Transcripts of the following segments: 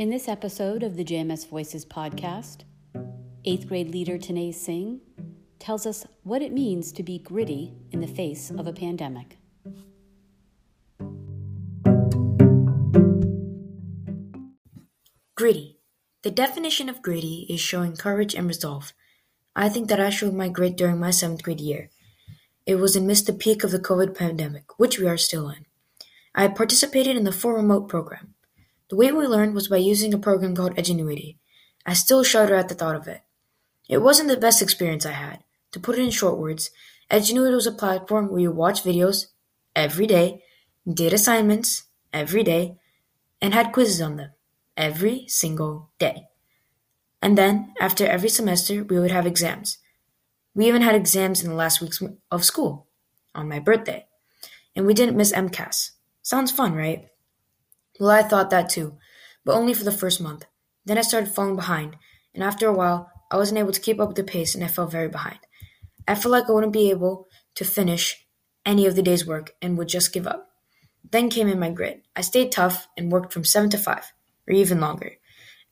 In this episode of the JMS Voices podcast, eighth grade leader Tanay Singh tells us what it means to be gritty in the face of a pandemic. Gritty. The definition of gritty is showing courage and resolve. I think that I showed my grit during my seventh grade year. It was amidst the peak of the COVID pandemic, which we are still in. I participated in the full remote program. The way we learned was by using a program called Edgenuity. I still shudder at the thought of it. It wasn't the best experience I had. To put it in short words, Edgenuity was a platform where you watch videos every day, did assignments every day, and had quizzes on them every single day. And then, after every semester, we would have exams. We even had exams in the last weeks of school, on my birthday. And we didn't miss MCAS. Sounds fun, right? Well, I thought that too, but only for the first month. Then I started falling behind, and after a while, I wasn't able to keep up with the pace and I fell very behind. I felt like I wouldn't be able to finish any of the day's work and would just give up. Then came in my grit. I stayed tough and worked from 7 to 5, or even longer,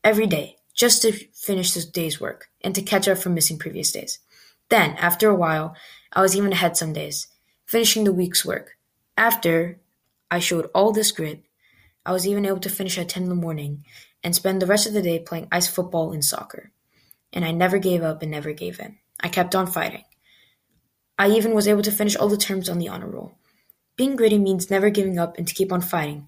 every day, just to finish the day's work and to catch up from missing previous days. Then, after a while, I was even ahead some days, finishing the week's work. After I showed all this grit, I was even able to finish at 10 in the morning and spend the rest of the day playing ice football and soccer. And I never gave up and never gave in. I kept on fighting. I even was able to finish all the terms on the honor roll. Being gritty means never giving up and to keep on fighting,